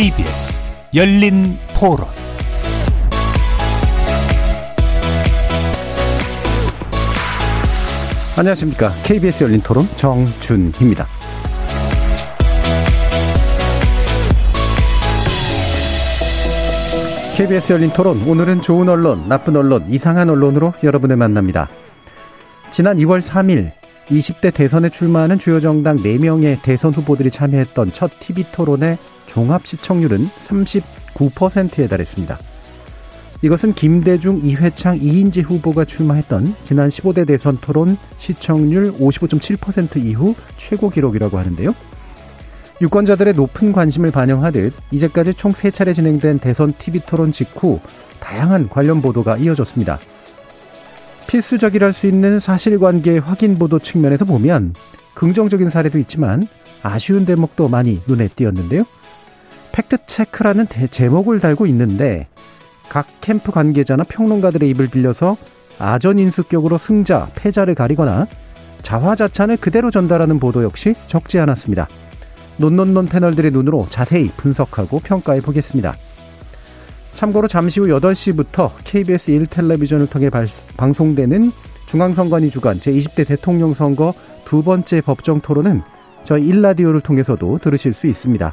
KBS 열린 토론 안녕하십니까. KBS 열린 토론 정준희입니다. KBS 열린 토론 오늘은 좋은 언론, 나쁜 언론, 이상한 언론으로 여러분을 만납니다. 지난 2월 3일 20대 대선에 출마하는 주요 정당 4명의 대선 후보들이 참여했던 첫 TV 토론의 종합 시청률은 39%에 달했습니다. 이것은 김대중, 이회창, 이인지 후보가 출마했던 지난 15대 대선 토론 시청률 55.7% 이후 최고 기록이라고 하는데요. 유권자들의 높은 관심을 반영하듯 이제까지 총 3차례 진행된 대선 TV 토론 직후 다양한 관련 보도가 이어졌습니다. 필수적이랄 수 있는 사실관계 확인 보도 측면에서 보면 긍정적인 사례도 있지만 아쉬운 대목도 많이 눈에 띄었는데요. 팩트체크라는 제목을 달고 있는데 각 캠프 관계자나 평론가들의 입을 빌려서 아전인수격으로 승자, 패자를 가리거나 자화자찬을 그대로 전달하는 보도 역시 적지 않았습니다. 논논논 패널들의 눈으로 자세히 분석하고 평가해 보겠습니다. 참고로 잠시 후 8시부터 KBS 1텔레비전을 통해 발, 방송되는 중앙선관위 주간 제20대 대통령 선거 두 번째 법정 토론은 저희 일라디오를 통해서도 들으실 수 있습니다.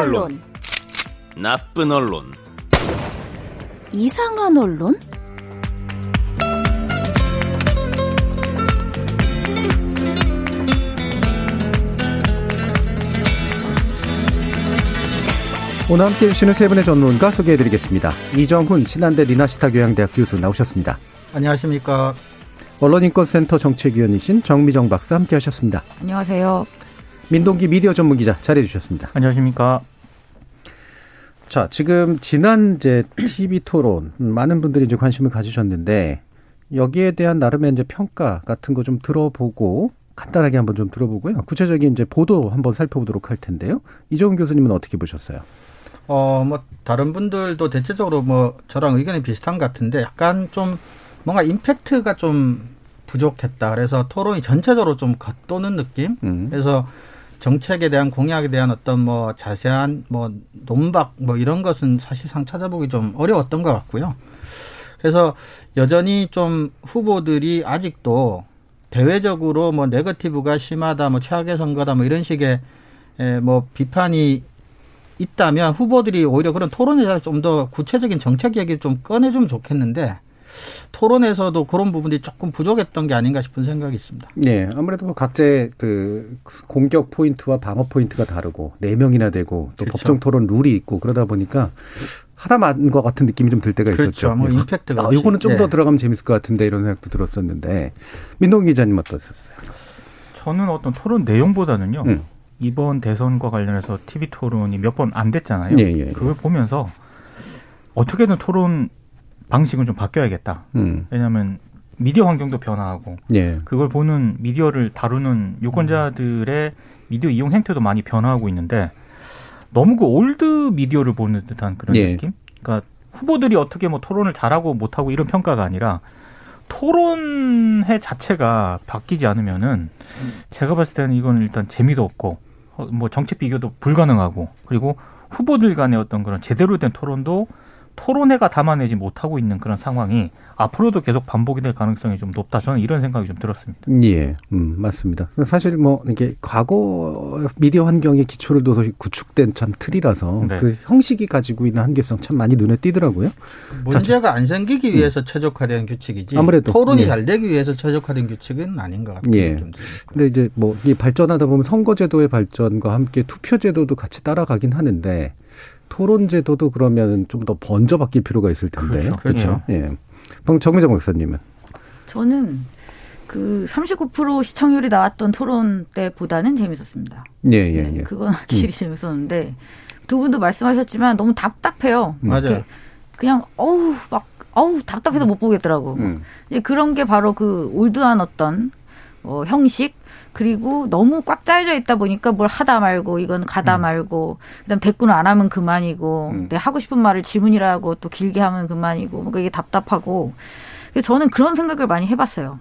언론, 나쁜 언론, 이상한 언론? 오늘 함께 해주시는 세 분의 전문가 소개해드리겠습니다. 이정훈 신한대 리나시타 교양대학 교수 나오셨습니다. 안녕하십니까. 언론인권센터 정책위원이신 정미정 박사 함께 하셨습니다. 안녕하세요. 민동기 미디어 전문 기자 자리해 주셨습니다. 안녕하십니까. 자, 지금 지난 이제 TV 토론 많은 분들이 이제 관심을 가지셨는데 여기에 대한 나름의 이제 평가 같은 거 좀 들어보고 간단하게 한번 좀 들어보고요. 구체적인 이제 보도 한번 살펴보도록 할 텐데요. 이정훈 교수님은 어떻게 보셨어요? 어, 뭐, 다른 분들도 대체적으로 뭐, 저랑 의견이 비슷한 것 같은데, 약간 좀, 뭔가 임팩트가 좀 부족했다. 그래서 토론이 전체적으로 좀 겉도는 느낌? 음. 그래서 정책에 대한 공약에 대한 어떤 뭐, 자세한 뭐, 논박 뭐, 이런 것은 사실상 찾아보기 좀 어려웠던 것 같고요. 그래서 여전히 좀 후보들이 아직도 대외적으로 뭐, 네거티브가 심하다, 뭐, 최악의 선거다, 뭐, 이런 식의 에, 뭐, 비판이 있다면 후보들이 오히려 그런 토론에서 좀 더 구체적인 정책 얘기를 좀 꺼내주면 좋겠는데 토론에서도 그런 부분이 조금 부족했던 게 아닌가 싶은 생각이 있습니다. 네, 아무래도 뭐 각자의 그 공격 포인트와 방어 포인트가 다르고 네 명이나 되고 또 그렇죠. 법정 토론 룰이 있고 그러다 보니까 하나만 것 같은 느낌이 좀 들 때가 그렇죠. 있었죠. 뭐 임팩트가. 아, 이거는 좀더 네. 들어가면 재밌을 것 같은데 이런 생각도 들었었는데 민동 기자님 어떠셨어요? 저는 어떤 토론 내용보다는요. 음. 이번 대선과 관련해서 TV 토론이 몇 번 안 됐잖아요. 예, 예, 예. 그걸 보면서 어떻게든 토론 방식은 좀 바뀌어야겠다. 음. 왜냐하면 미디어 환경도 변화하고 예. 그걸 보는 미디어를 다루는 유권자들의 미디어 이용 행태도 많이 변화하고 있는데 너무 그 올드 미디어를 보는 듯한 그런 예. 느낌? 그러니까 후보들이 어떻게 뭐 토론을 잘하고 못하고 이런 평가가 아니라 토론회 자체가 바뀌지 않으면은 제가 봤을 때는 이건 일단 재미도 없고 뭐 정책 비교도 불가능하고 그리고 후보들 간의 어떤 그런 제대로 된 토론도 토론회가 담아내지 못하고 있는 그런 상황이 앞으로도 계속 반복이 될 가능성이 좀 높다. 저는 이런 생각이 좀 들었습니다. 예, 음, 맞습니다. 사실 뭐 이게 과거 미디어 환경에 기초를 둬서 구축된 참 틀이라서 네. 그 형식이 가지고 있는 한계성 참 많이 눈에 띄더라고요. 문제가 자, 안 생기기 위해서 음. 최적화된 규칙이지. 아무래도 토론이 예. 잘 되기 위해서 최적화된 규칙은 아닌 것 같아요. 예. 근데 이제 뭐이 발전하다 보면 선거제도의 발전과 함께 투표제도도 같이 따라가긴 하는데 토론 제도도 그러면 좀 더 번져 바뀔 필요가 있을 텐데. 그렇죠. 그렇죠. 예. 예. 정미정 박사님은? 저는 그 39% 시청률이 나왔던 토론 때보다는 재밌었습니다. 예, 예, 네, 예. 그건 확실히 음. 재밌었는데 두 분도 말씀하셨지만 너무 답답해요. 음. 맞아요. 그냥 어우 막 어우 답답해서 못 보겠더라고. 음. 이제 그런 게 바로 그 올드한 어떤 어, 형식 그리고 너무 꽉 짜여져 있다 보니까 뭘 하다 말고 이건 가다 음. 말고 그다음 대꾸는 안 하면 그만이고 음. 내 하고 싶은 말을 질문이라고 또 길게 하면 그만이고 뭔가 이게 답답하고 저는 그런 생각을 많이 해봤어요.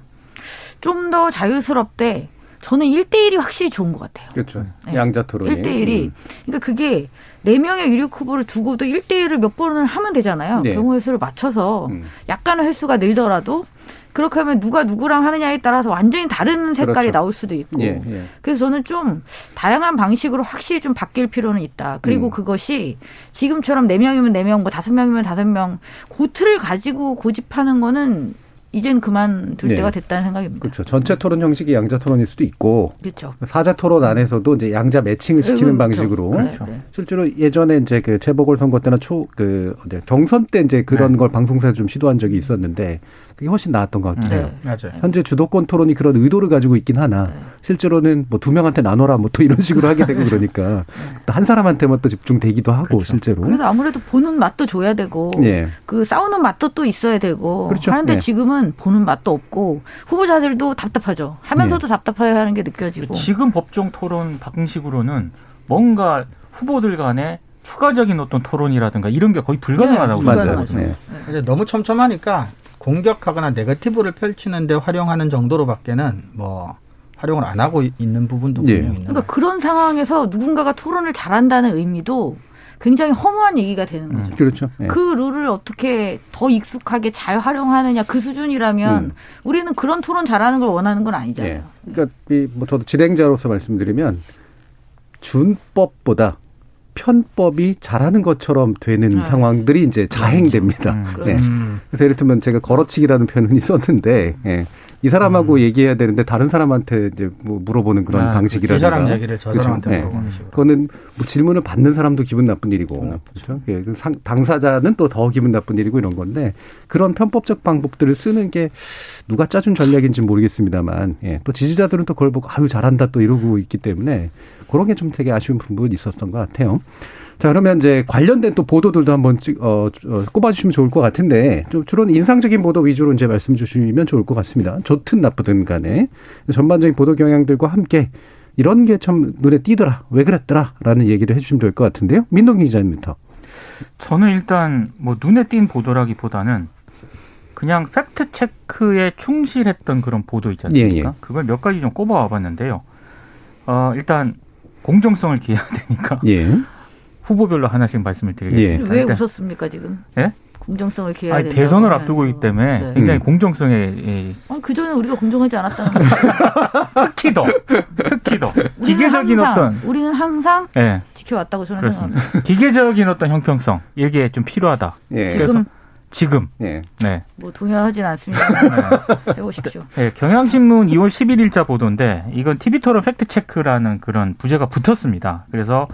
좀 더 자유스럽되 저는 1대1이 확실히 좋은 것 같아요. 그렇죠. 네. 양자 토론이. 1대1이. 음. 그러니까 그게 4명의 유력 후보를 두고도 1대1을 몇 번을 하면 되잖아요. 네. 경우의 수를 맞춰서 음. 약간의 횟수가 늘더라도 그렇게 하면 누가 누구랑 하느냐에 따라서 완전히 다른 색깔이 그렇죠. 나올 수도 있고. 예, 예. 그래서 저는 좀 다양한 방식으로 확실히 좀 바뀔 필요는 있다. 그리고 음. 그것이 지금처럼 네명이면네명뭐 다섯 명이면 다섯 명 고트를 가지고 고집하는 거는 이젠 그만 둘 네. 때가 됐다는 생각입니다. 그렇죠. 전체 토론 형식이 양자 토론일 수도 있고, 그렇죠. 사자 토론 안에서도 이제 양자 매칭을 시키는 그렇죠. 방식으로. 그렇죠. 실제로 예전에 이제 그 재보궐 선거 때나 초 그 경선 때 이제 그런 네. 걸 방송사에서 좀 시도한 적이 있었는데 그게 훨씬 나았던 것 같아요. 네. 맞아요. 현재 주도권 토론이 그런 의도를 가지고 있긴 하나 네. 실제로는 뭐 두 명한테 나눠라 뭐 또 이런 식으로 하게 되고 그러니까 네. 한 사람한테만 또 집중되기도 하고 그렇죠. 실제로. 그래서 아무래도 보는 맛도 줘야 되고 예. 그 싸우는 맛도 또 있어야 되고 그렇죠. 하는데 예. 지금은 보는 맛도 없고 후보자들도 답답하죠. 하면서도 예. 답답해 하는 게 느껴지고. 지금 법정 토론 방식으로는 뭔가 후보들 간에 추가적인 어떤 토론이라든가 이런 게 거의 불가능하다고 네, 맞아요. 네. 네. 너무 촘촘하니까 공격하거나 네거티브를 펼치는데 활용하는 정도로밖에는 뭐 활용을 안 하고 있는 부분도 분명히 예. 있는 그러니까 그런 상황에서 누군가가 토론을 잘한다는 의미도 굉장히 허무한 얘기가 되는 거죠. 음, 그렇죠. 예. 그 룰을 어떻게 더 익숙하게 잘 활용하느냐 그 수준이라면 음. 우리는 그런 토론 잘하는 걸 원하는 건 아니잖아요. 예. 그러니까 뭐 저도 진행자로서 말씀드리면 준법보다 편법이 잘하는 것처럼 되는 네. 상황들이 이제 자행됩니다. 음, 네. 음. 그래서 예를 들면 제가 걸어치기라는 표현이 있었는데 예. 이 사람하고 음. 얘기해야 되는데 다른 사람한테 이제 뭐 물어보는 그런 아, 방식이라든가. 이 사람 얘기를 저 그렇죠? 사람한테 그렇죠? 물어보는 식으로. 그거는 뭐 질문을 받는 사람도 기분 나쁜 일이고, 그렇죠? 예. 당사자는 또 더 기분 나쁜 일이고 이런 건데 그런 편법적 방법들을 쓰는 게 누가 짜준 전략인지 모르겠습니다만, 예. 또 지지자들은 또 그걸 보고 아유 잘한다 또 이러고 있기 때문에 그런 게 좀 되게 아쉬운 부분이 있었던 것 같아요. 자, 그러면 이제 관련된 또 보도들도 한번 찍, 어, 어, 꼽아주시면 좋을 것 같은데, 좀 주로는 인상적인 보도 위주로 이제 말씀 주시면 좋을 것 같습니다. 좋든 나쁘든 간에. 전반적인 보도 경향들과 함께 이런 게 참 눈에 띄더라, 왜 그랬더라, 라는 얘기를 해주시면 좋을 것 같은데요. 민동기 기자님부터. 저는 일단 뭐 눈에 띈 보도라기보다는 그냥 팩트 체크에 충실했던 그런 보도 있지 않습니까? 예, 예. 그걸 몇 가지 좀 꼽아와 봤는데요. 어, 일단 공정성을 기해야 되니까. 예. 후보별로 하나씩 말씀을 드리겠습니다. 예. 왜 웃었습니까 지금? 예? 공정성을 기해야 아니, 대선을 앞두고 있기 때문에 네. 굉장히 음. 공정성에 예. 아, 그 전에 우리가 공정하지 않았다는 특히 더 특히 더 기계적인 항상, 어떤 우리는 항상 예. 지켜왔다고 저는 그렇습니다. 생각합니다. 기계적인 어떤 형평성 이게 좀 필요하다. 예. 지금 지금. 예. 네. 뭐 동의하진 않습니다. 네. 해보십시오. 네, 경향신문 2월 11일자 보도인데 이건 TV토론 팩트 체크라는 그런 부제가 붙었습니다. 그래서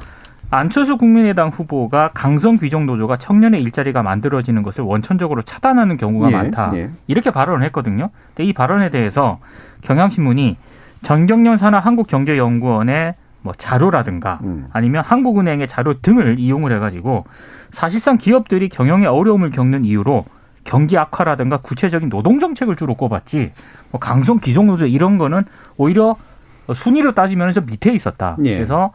안철수 국민의당 후보가 강성 귀족 노조가 청년의 일자리가 만들어지는 것을 원천적으로 차단하는 경우가 예, 많다. 예. 이렇게 발언을 했거든요. 근데 이 발언에 대해서 경향신문이 전경련 산하 한국경제연구원의 뭐 자료라든가 음. 아니면 한국은행의 자료 등을 이용을 해가지고 사실상 기업들이 경영에 어려움을 겪는 이유로 경기 악화라든가 구체적인 노동 정책을 주로 꼽았지 뭐 강성 기종 노조 이런 거는 오히려 순위로 따지면 좀 밑에 있었다. 예. 그래서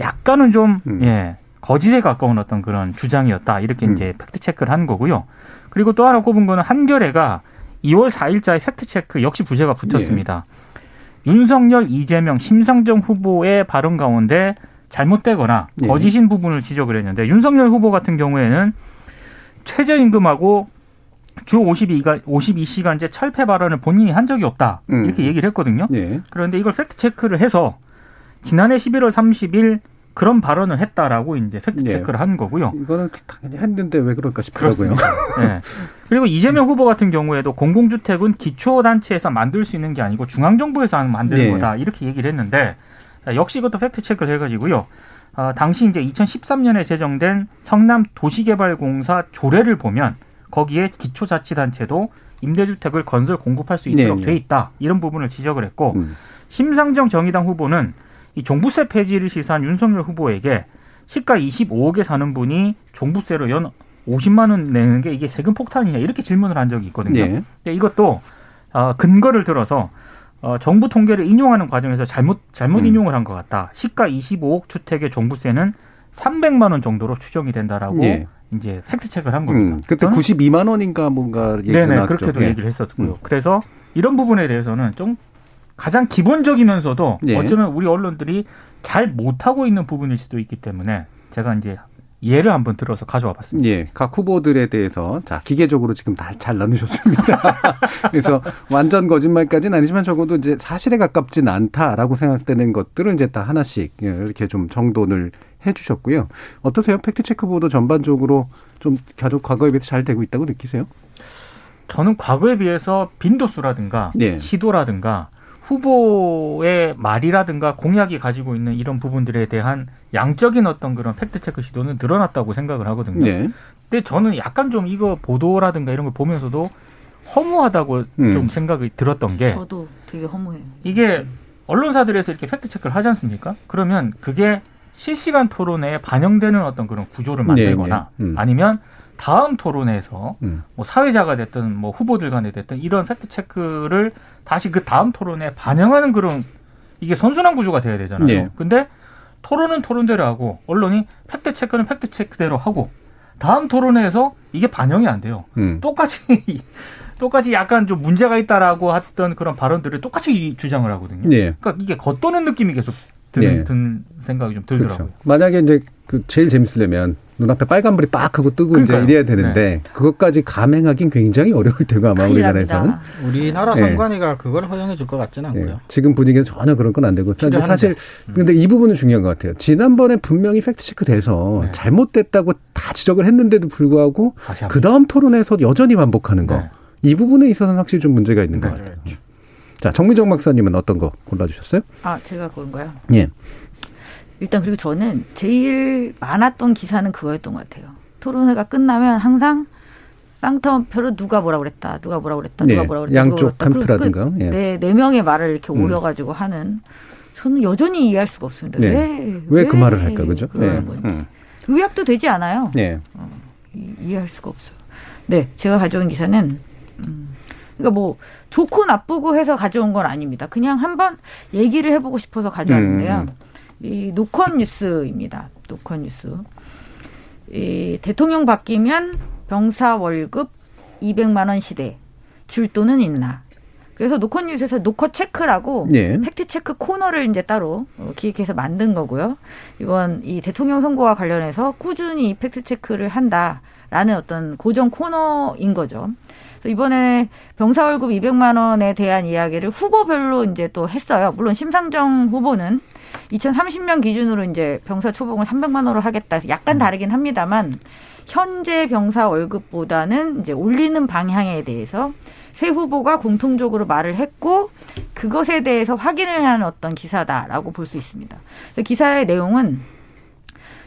약간은 좀 음. 예, 거짓에 가까운 어떤 그런 주장이었다. 이렇게 음. 이제 팩트 체크를 한 거고요. 그리고 또 하나 꼽은 거는 한겨레가 2월 4일자에 팩트 체크 역시 부제가 붙었습니다. 예. 윤석열, 이재명, 심상정 후보의 발언 가운데 잘못되거나 예. 거짓인 부분을 지적을 했는데 윤석열 후보 같은 경우에는 최저임금하고 주 52가 52시간제 철폐 발언을 본인이 한 적이 없다. 음. 이렇게 얘기를 했거든요. 네. 그런데 이걸 팩트 체크를 해서 지난해 11월 30일 그런 발언을 했다라고 이제 팩트 네. 체크를 네. 한 거고요. 이거는 당연히 했는데 왜 그럴까 싶더라고요. 네. 그리고 이재명 후보 같은 경우에도 공공주택은 기초단체에서 만들 수 있는 게 아니고 중앙정부에서 만드는 네. 거다. 이렇게 얘기를 했는데 역시 이것도 팩트 체크를 해가지고요. 어, 당시 이제 2013년에 제정된 성남 도시개발공사 조례를 보면 거기에 기초자치단체도 임대주택을 건설 공급할 수 있도록 네, 돼 있다. 이런 부분을 지적을 했고 음. 심상정 정의당 후보는 이 종부세 폐지를 시사한 윤석열 후보에게 시가 25억에 사는 분이 종부세로 연 50만 원 내는 게 이게 세금 폭탄이냐 이렇게 질문을 한 적이 있거든요. 네. 근데 이것도 어, 근거를 들어서 어, 정부 통계를 인용하는 과정에서 잘못 잘못 음. 인용을 한 것 같다. 시가 25억 주택의 종부세는 300만 원 정도로 추정이 된다라고 네. 이제 팩트 체크를 한 겁니다. 음, 그때 92만 원인가 뭔가 얘기가 네네, 나왔죠. 그렇게도 예. 얘기를 했었고요. 음. 그래서 이런 부분에 대해서는 좀 가장 기본적이면서도 네. 어쩌면 우리 언론들이 잘 못하고 있는 부분일 수도 있기 때문에 제가 이제 예를 한번 들어서 가져와 봤습니다. 예. 각 후보들에 대해서 자, 기계적으로 지금 다 잘 나누셨습니다. 그래서 완전 거짓말까지는 아니지만 적어도 이제 사실에 가깝진 않다라고 생각되는 것들은 이제 다 하나씩 예, 이렇게 좀 정돈을 해 주셨고요. 어떠세요? 팩트 체크 보도 전반적으로 좀 가족 과거에 비해서 잘 되고 있다고 느끼세요? 저는 과거에 비해서 빈도수라든가 네. 시도라든가 후보의 말이라든가 공약이 가지고 있는 이런 부분들에 대한 양적인 어떤 그런 팩트 체크 시도는 늘어났다고 생각을 하거든요. 네. 근데 저는 약간 좀 이거 보도라든가 이런 걸 보면서도 허무하다고 음. 좀 생각이 들었던 게 저도 되게 허무해요. 이게 언론사들에서 이렇게 팩트 체크를 하지 않습니까? 그러면 그게 실시간 토론에 반영되는 어떤 그런 구조를 만들거나 네, 네. 음. 아니면 다음 토론에서 음. 뭐 사회자가 됐든 뭐 후보들 간에 됐든 이런 팩트 체크를 다시 그 다음 토론에 반영하는 그런 이게 선순환 구조가 돼야 되잖아요. 네. 근데 토론은 토론대로 하고 언론이 팩트 체크는 팩트 체크대로 하고 다음 토론회에서 이게 반영이 안 돼요. 음. 똑같이 똑같이 약간 좀 문제가 있다라고 했던 그런 발언들을 똑같이 주장을 하거든요. 네. 그러니까 이게 겉도는 느낌이 계속 드는, 네. 든 생각이 좀 들더라고요. 그렇죠. 만약에 이제 그 제일 재밌으려면 눈앞에 빨간불이 빡 하고 뜨고 그러니까요. 이제 이래야 되는데 네. 그것까지 감행하긴 굉장히 어려울 테고 아마 우리나라에서는 우리나라 선관위가 네. 그걸 허용해 줄 것 같지는 네. 않고요. 지금 분위기는 전혀 그런 건 안 되고 사실 음. 근데 이 부분은 중요한 것 같아요. 지난번에 분명히 팩트 체크 돼서 네. 잘못됐다고 다 지적을 했는데도 불구하고 그 다음 토론에서 여전히 반복하는 거. 이 부분에 있어서는 확실히 좀 문제가 있는 것 같아요. 자, 정미정 박사님은 어떤 거 골라주셨어요? 아, 제가 고른 거요? 예. 일단 그리고 저는 제일 많았던 기사는 그거였던 것 같아요. 토론회가 끝나면 항상 쌍터표로 누가 뭐라 그랬다, 누가 뭐라 그랬다, 누가 네, 뭐라 그랬다. 양쪽 탐트라든가. 그, 예. 네, 네 명의 말을 이렇게 음. 오려가지고 하는 저는 여전히 이해할 수가 없습니다. 네. 왜? 왜그 말을 할까, 그죠? 네. 음. 의학도 되지 않아요. 네. 어, 이해할 수가 없어요. 네, 제가 가져온 기사는 음, 그러니까 뭐 좋고 나쁘고 해서 가져온 건 아닙니다. 그냥 한번 얘기를 해보고 싶어서 가져왔는데요. 음. 이 노컷 뉴스입니다. 노컷 뉴스. 이 대통령 바뀌면 병사 월급 200만 원 시대 줄 돈은 있나? 그래서 노컷 뉴스에서 노컷 체크라고 네. 팩트 체크 코너를 이제 따로 기획해서 만든 거고요. 이번 이 대통령 선거와 관련해서 꾸준히 팩트 체크를 한다라는 어떤 고정 코너인 거죠. 이번에 병사 월급 200만 원에 대한 이야기를 후보별로 이제 또 했어요. 물론 심상정 후보는 2030년 기준으로 이제 병사 초봉을 300만 원으로 하겠다. 약간 음. 다르긴 합니다만 현재 병사 월급보다는 이제 올리는 방향에 대해서 세 후보가 공통적으로 말을 했고 그것에 대해서 확인을 하는 어떤 기사다라고 볼 수 있습니다. 기사의 내용은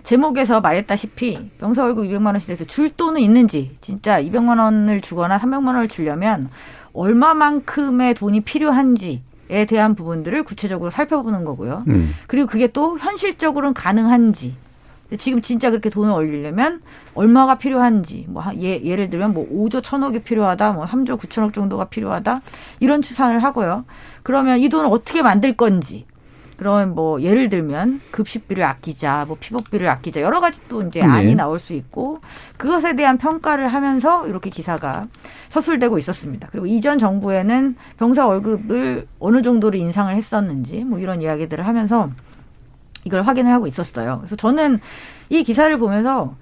제목에서 말했다시피 병사 월급 200만 원씩 돼서 줄 돈은 있는지 진짜 200만 원을 주거나 300만 원을 주려면 얼마만큼의 돈이 필요한지 에 대한 부분들을 구체적으로 살펴보는 거고요. 음. 그리고 그게 또 현실적으로는 가능한지 지금 진짜 그렇게 돈을 올리려면 얼마가 필요한지 뭐 예, 예를 들면 뭐 5조 1천억이 필요하다 뭐 3조 9천억 정도가 필요하다 이런 추산을 하고요. 그러면 이 돈을 어떻게 만들 건지 그런 뭐 예를 들면 급식비를 아끼자, 뭐 피복비를 아끼자 여러 가지 또 이제 네. 안이 나올 수 있고 그것에 대한 평가를 하면서 이렇게 기사가 서술되고 있었습니다. 그리고 이전 정부에는 병사 월급을 어느 정도로 인상을 했었는지 뭐 이런 이야기들을 하면서 이걸 확인을 하고 있었어요. 그래서 저는 이 기사를 보면서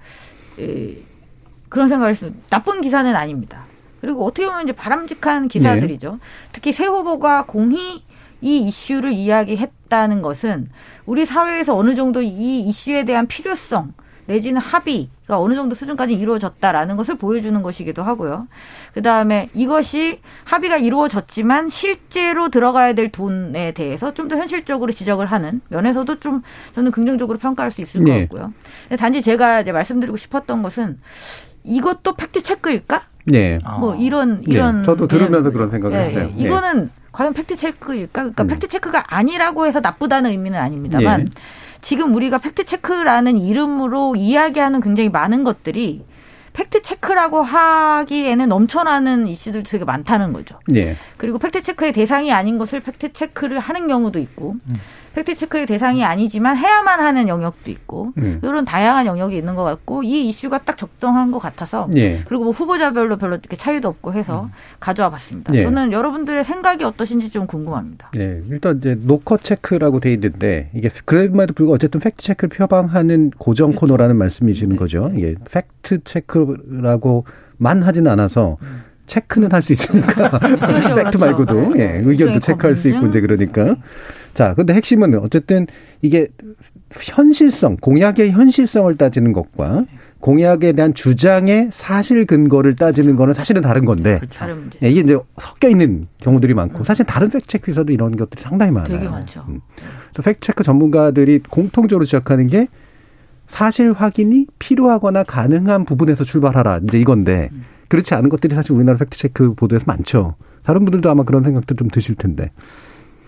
그런 생각을 했습니다. 나쁜 기사는 아닙니다. 그리고 어떻게 보면 이제 바람직한 기사들이죠. 네. 특히 새 후보가 공히 이 이슈를 이야기했다는 것은 우리 사회에서 어느 정도 이 이슈에 대한 필요성 내지는 합의가 어느 정도 수준까지 이루어졌다라는 것을 보여주는 것이기도 하고요. 그 다음에 이것이 합의가 이루어졌지만 실제로 들어가야 될 돈에 대해서 좀 더 현실적으로 지적을 하는 면에서도 좀 저는 긍정적으로 평가할 수 있을 것 네. 같고요. 단지 제가 이제 말씀드리고 싶었던 것은 이것도 팩트 체크일까? 네. 뭐 이런 네. 이런. 네. 저도 들으면서 네. 그런 생각을 네. 했어요. 네. 이거는 과연 팩트 체크일까? 그러니까 음. 팩트 체크가 아니라고 해서 나쁘다는 의미는 아닙니다만 지금 우리가 팩트 체크라는 이름으로 이야기하는 굉장히 많은 것들이 팩트 체크라고 하기에는 넘쳐나는 이슈들 되게 많다는 거죠. 네. 그리고 팩트 체크의 대상이 아닌 것을 팩트 체크를 하는 경우도 있고, 음. 팩트 체크의 대상이 아니지만 해야만 하는 영역도 있고 음. 이런 다양한 영역이 있는 것 같고 이 이슈가 딱 적당한 것 같아서 예. 그리고 뭐 후보자별로 별로 이렇게 차이도 없고 해서 음. 가져와 봤습니다. 예. 저는 여러분들의 생각이 어떠신지 좀 궁금합니다. 네, 일단 이제 노컷체크라고 돼 있는데 이게 그럼에도 불구하고 어쨌든 팩트 체크를 표방하는 고정 그렇죠. 코너라는 말씀이시는 네. 거죠. 이게 팩트 체크라고만 하진 않아서 음. 체크는 할 수 있으니까 그렇죠, 팩트 그렇죠. 말고도 네. 예, 의견도 체크할 수 있고 이제 그러니까 자, 근데 핵심은 어쨌든 이게 현실성, 공약의 현실성을 따지는 것과 공약에 대한 주장의 사실 근거를 따지는 거는 사실은 다른 건데 그렇죠. 예, 이게 이제 섞여 있는 경우들이 많고 음. 사실 다른 팩트체크에서도 이런 것들이 상당히 많아요. 되게 많죠. 음. 팩트체크 전문가들이 공통적으로 지적하는 게 사실 확인이 필요하거나 가능한 부분에서 출발하라 이제 이건데 음. 그렇지 않은 것들이 사실 우리나라 팩트체크 보도에서 많죠. 다른 분들도 아마 그런 생각도 좀 드실 텐데.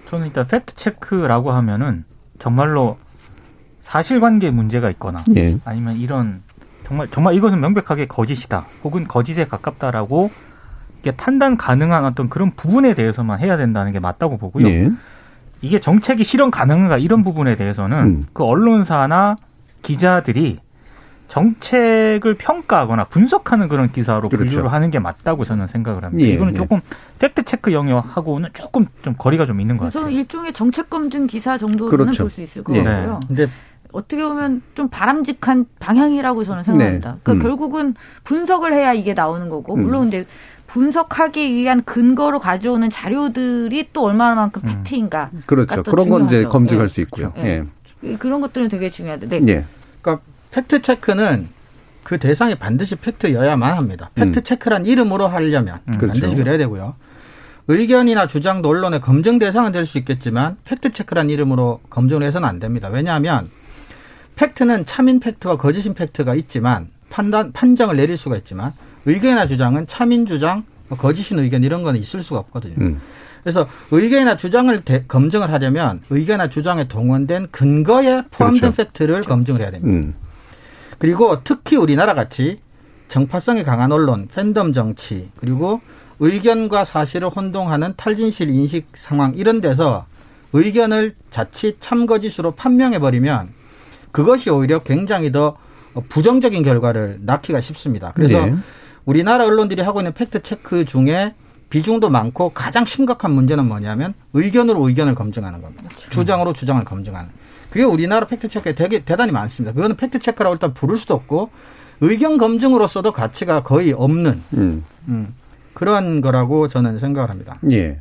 저는 일단 팩트 체크라고 하면은 정말로 사실관계 문제가 있거나 예. 아니면 이런 정말 정말 이것은 명백하게 거짓이다 혹은 거짓에 가깝다라고 이게 판단 가능한 어떤 그런 부분에 대해서만 해야 된다는 게 맞다고 보고요. 예. 이게 정책이 실현 가능한가 이런 부분에 대해서는 음. 그 언론사나 기자들이 정책을 평가하거나 분석하는 그런 기사로 그렇죠. 분류를 하는 게 맞다고 저는 생각을 합니다. 예, 이거는 예. 조금 팩트 체크 영역하고는 조금 좀 거리가 좀 있는 것 같아요. 저는 일종의 정책 검증 기사 정도는 그렇죠. 볼수 있을 것 예. 같고요. 근데 어떻게 보면 좀 바람직한 방향이라고 저는 생각합니다. 네. 그러니까 음. 결국은 분석을 해야 이게 나오는 거고 음. 물론 근데 분석하기 위한 근거로 가져오는 자료들이 또 얼마만큼 음. 팩트인가. 그렇죠. 그런 건 이제 검증할 예. 수 있고요. 예. 예. 그런 것들은 되게 중요하다. 네. 예. 그러니까 팩트 체크는 그 대상이 반드시 팩트여야만 합니다. 팩트 음. 체크란 이름으로 하려면 음. 반드시 그렇죠. 그래야 되고요. 의견이나 주장도 언론의 검증 대상은 될 수 있겠지만 팩트 체크란 이름으로 검증을 해서는 안 됩니다. 왜냐하면 팩트는 참인 팩트와 거짓인 팩트가 있지만 판단 판정을 내릴 수가 있지만 의견이나 주장은 참인 주장, 뭐 거짓인 의견 이런 거는 있을 수가 없거든요. 음. 그래서 의견이나 주장을 대, 검증을 하려면 의견이나 주장에 동원된 근거에 포함된 그렇죠. 팩트를. 검증을 해야 됩니다. 음. 그리고 특히 우리나라 같이 정파성이 강한 언론, 팬덤 정치, 그리고 의견과 사실을 혼동하는 탈진실 인식 상황 이런 데서 의견을 자칫 참거짓으로 판명해버리면 그것이 오히려 굉장히 더 부정적인 결과를 낳기가 쉽습니다. 그래서 네. 우리나라 언론들이 하고 있는 팩트 체크 중에 비중도 많고 가장 심각한 문제는 뭐냐면 의견으로 의견을 검증하는 겁니다. 주장으로 주장을 검증하는. 그게 우리나라 팩트체크에 되게 대단히 많습니다. 그거는 팩트체크라고 일단 부를 수도 없고 의견 검증으로서도 가치가 거의 없는 음. 음, 그런 거라고 저는 생각을 합니다. 예.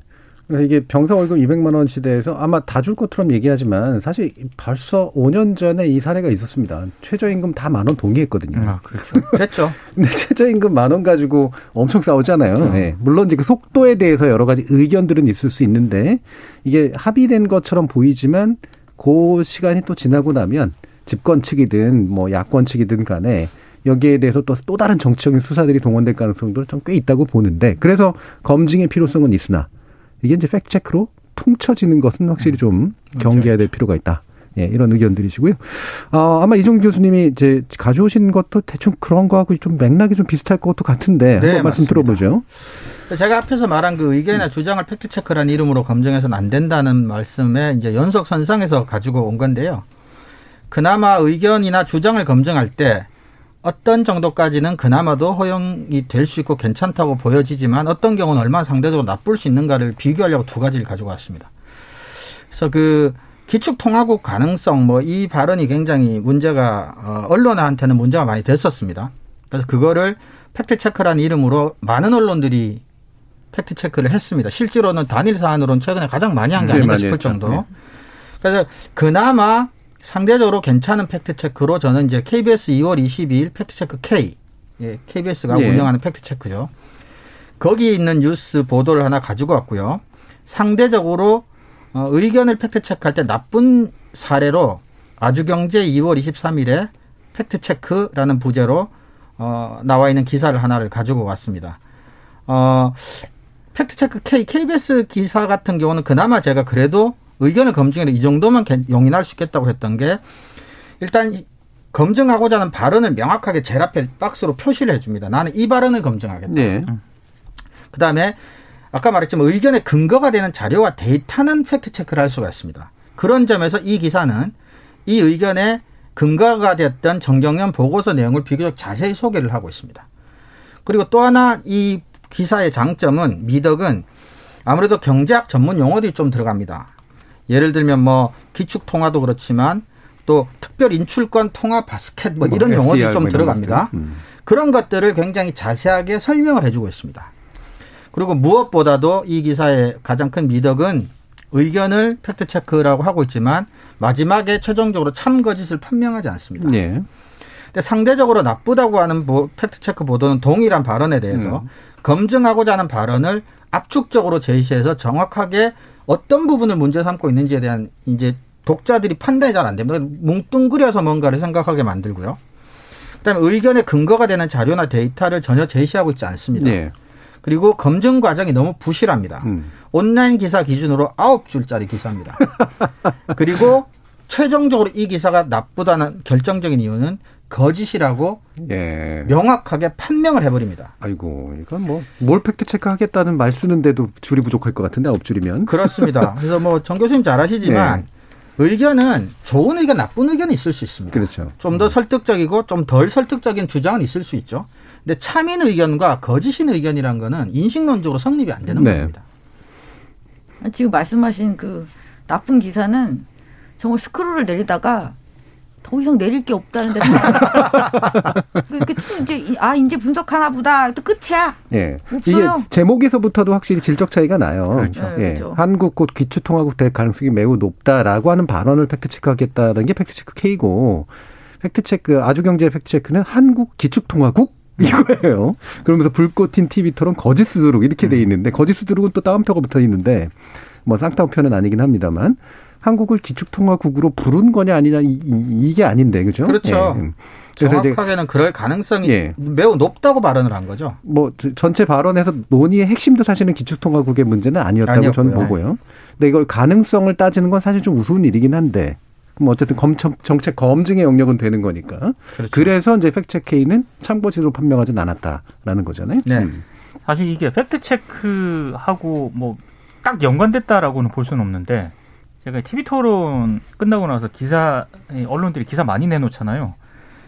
그러니까 이게 병사 월급 200만 원 시대에서 아마 다 줄 것처럼 얘기하지만 사실 벌써 5년 전에 이 사례가 있었습니다. 최저임금 다 만 원 동의했거든요. 아, 그렇죠. 그랬죠. 근데 최저임금 만 원 가지고 엄청 싸우잖아요. 음. 네. 물론 이제 그 속도에 대해서 여러 가지 의견들은 있을 수 있는데 이게 합의된 것처럼 보이지만 그 시간이 또 지나고 나면 집권 측이든 뭐 야권 측이든 간에 여기에 대해서 또, 또 다른 정치적인 수사들이 동원될 가능성도 좀 꽤 있다고 보는데 그래서 검증의 필요성은 있으나 이게 이제 팩트체크로 퉁쳐지는 것은 확실히 좀 음, 경계해야 될 필요가 있다. 예, 이런 의견들이시고요. 아, 아마 이종 교수님이 이제 가져오신 것도 대충 그런 거하고 좀 맥락이 좀 비슷할 것도 같은데 네, 한번 말씀 맞습니다. 들어보죠. 제가 앞에서 말한 그 의견이나 주장을 팩트 체크라는 이름으로 검증해서는 안 된다는 말씀에 이제 연속 선상에서 가지고 온 건데요. 그나마 의견이나 주장을 검증할 때 어떤 정도까지는 그나마도 허용이 될 수 있고 괜찮다고 보여지지만 어떤 경우는 얼마나 상대적으로 나쁠 수 있는가를 비교하려고 두 가지를 가지고 왔습니다. 그래서 그 기축통화국 가능성 뭐 이 발언이 굉장히 문제가 어, 언론한테는 문제가 많이 됐었습니다. 그래서 그거를 팩트 체크라는 이름으로 많은 언론들이 팩트 체크를 했습니다. 실제로는 단일 사안으로는 최근에 가장 많이 한 게 아닌가 싶을 정도로. 네. 그래서 그나마 상대적으로 괜찮은 팩트 체크로 저는 이제 KBS 2월 22일 팩트 체크 K, 예, KBS가 예. 운영하는 팩트 체크죠. 거기에 있는 뉴스 보도를 하나 가지고 왔고요. 상대적으로 어, 의견을 팩트 체크할 때 나쁜 사례로 아주경제 2월 23일에 팩트 체크라는 부제로 어, 나와 있는 기사를 하나를 가지고 왔습니다. 어, 팩트체크 K, KBS 기사 같은 경우는 그나마 제가 그래도 의견을 검증해도 이 정도만 용인할 수 있겠다고 했던 게 일단 검증하고자 하는 발언을 명확하게 앞에 박스로 표시를 해줍니다. 나는 이 발언을 검증하겠다. 네. 그 다음에 아까 말했지만 의견의 근거가 되는 자료와 데이터는 팩트 체크를 할 수가 있습니다. 그런 점에서 이 기사는 이 의견의 근거가 됐던 전경련 보고서 내용을 비교적 자세히 소개를 하고 있습니다. 그리고 또 하나 이 기사의 장점은 미덕은 아무래도 경제학 전문 용어들이 좀 들어갑니다. 예를 들면 뭐 기축 통화도 그렇지만 또 특별 인출권 통화 바스켓 뭐, 뭐 이런 용어들이 좀뭐 들어갑니다. 음. 그런 것들을 굉장히 자세하게 설명을 해주고 있습니다. 그리고 무엇보다도 이 기사의 가장 큰 미덕은 의견을 팩트 체크라고 하고 있지만 마지막에 최종적으로 참 거짓을 판명하지 않습니다. 네. 근데 상대적으로 나쁘다고 하는 팩트 체크 보도는 동일한 발언에 대해서 음. 검증하고자 하는 발언을 압축적으로 제시해서 정확하게 어떤 부분을 문제 삼고 있는지에 대한 이제 독자들이 판단이 잘 안 됩니다. 뭉뚱그려서 뭔가를 생각하게 만들고요. 그다음에 의견의 근거가 되는 자료나 데이터를 전혀 제시하고 있지 않습니다. 네. 그리고 검증 과정이 너무 부실합니다. 음. 온라인 기사 기준으로 아홉 줄짜리 기사입니다. 그리고 최종적으로 이 기사가 나쁘다는 결정적인 이유는 거짓이라고 예. 명확하게 판명을 해버립니다. 아이고 이건 뭐 뭘 팩트 체크 하겠다는 말 쓰는데도 줄이 부족할 것 같은데 아홉 줄이면 그렇습니다. 그래서 뭐 정 교수님 잘 아시지만 예. 의견은 좋은 의견, 나쁜 의견이 있을 수 있습니다. 그렇죠. 좀 더 설득적이고 좀 덜 설득적인 주장은 있을 수 있죠. 근데 참인 의견과 거짓인 의견이란 거는 인식론적으로 성립이 안 되는 네. 겁니다. 지금 말씀하신 그 나쁜 기사는 정말 스크롤을 내리다가 더 이상 내릴 게 없다는데 이렇게 이제 아 이제 분석하나 보다 또 끝이야. 예. 없어요. 이게 제목에서부터도 확실히 질적 차이가 나요. 그렇죠. 네, 예. 그렇죠. 한국 곧 기축 통화국 될 가능성이 매우 높다라고 하는 발언을 팩트 체크하겠다는 게 팩트 체크 K고 팩트 체크 아주경제 팩트 체크는 한국 기축 통화국 이거예요. 그러면서 불꽃 튄 TV 토론 거짓 수두룩 이렇게 돼 음. 있는데 거짓 수두룩은 또 따옴표가 붙어 있는데 뭐 쌍따옴표는 아니긴 합니다만 한국을 기축통화국으로 부른 거냐 아니냐 이, 게 아닌데 그죠? 그렇죠. 예. 음. 그래서 정확하게는 그럴 가능성이 예. 매우 높다고 발언을 한 거죠. 뭐 전체 발언에서 논의의 핵심도 사실은 기축통화국의 문제는 아니었다고 아니었고요. 저는 보고요. 근데 이걸 가능성을 따지는 건 사실 좀 우스운 일이긴 한데 뭐 어쨌든 검청, 정책 검증의 영역은 되는 거니까. 그렇죠. 그래서 이제 팩트체크는 참고지로 판명하진 않았다라는 거잖아요. 네. 음. 사실 이게 팩트체크하고 뭐 딱 연관됐다라고는 볼 수는 없는데 제가 TV 토론 끝나고 나서 기사 언론들이 기사 많이 내놓잖아요.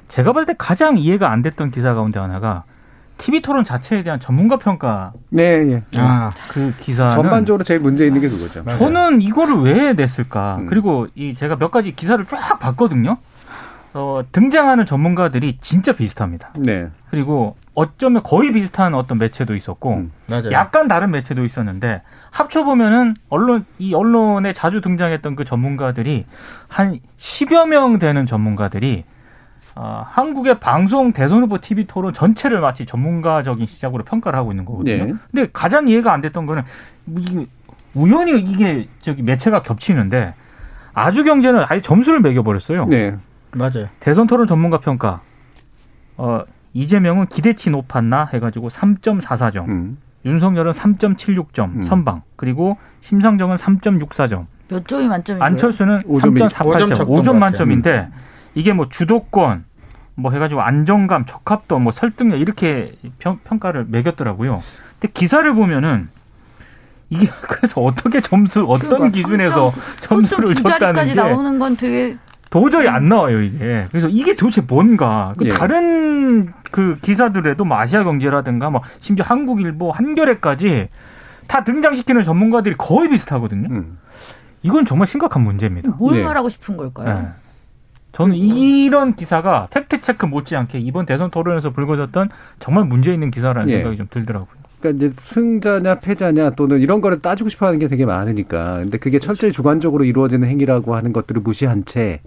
제가 볼 때 가장 이해가 안 됐던 기사 가운데 하나가 TV 토론 자체에 대한 전문가 평가. 네, 예. 아, 그 기사. 전반적으로 제일 문제 있는 게 그거죠. 저는 이거를 왜 냈을까? 음. 그리고 이 제가 몇 가지 기사를 쫙 봤거든요. 어, 등장하는 전문가들이 진짜 비슷합니다. 네. 그리고 어쩌면 거의 비슷한 어떤 매체도 있었고, 음, 약간 다른 매체도 있었는데, 합쳐 보면은 언론, 이 언론에 자주 등장했던 그 전문가들이 한 10여 명 되는 전문가들이 어, 한국의 방송 대선 후보 TV 토론 전체를 마치 전문가적인 시작으로 평가를 하고 있는 거거든요. 네. 근데 가장 이해가 안 됐던 거는 이게 우연히 이게 저기 매체가 겹치는데 아주 경제는 아예 점수를 매겨 버렸어요. 네. 맞아요. 대선 토론 전문가 평가. 어, 이재명은 기대치 높았나 해 가지고 3.44점. 음. 윤석열은 3.76점 음. 선방. 그리고 심상정은 3.64점. 몇 점이 만점이고요? 안철수는 3.48점. 5점 만점인데 음. 이게 뭐 주도권 뭐 해가지고 안정감, 적합도, 뭐 설득력 이렇게 평, 평가를 매겼더라고요. 근데 기사를 보면은 이게 그래서 어떻게 점수 어떤 그러니까 기준에서 3점, 점수를 줬다는 게 나오는 건 되게 도저히 안 나와요 이게. 그래서 이게 도대체 뭔가 그 예. 다른 그 기사들에도 뭐 아시아 경제라든가 뭐 심지어 한국일보, 한겨레까지 다 등장시키는 전문가들이 거의 비슷하거든요. 음. 이건 정말 심각한 문제입니다. 뭘 예. 말하고 싶은 걸까요? 네. 저는 이런 기사가 팩트 체크 못지않게 이번 대선 토론에서 불거졌던 정말 문제 있는 기사라는 예. 생각이 좀 들더라고요. 그러니까 이제 승자냐 패자냐 또는 이런 거를 따지고 싶어 하는 게 되게 많으니까. 근데 그게 철저히 주관적으로 이루어지는 행위라고 하는 것들을 무시한 채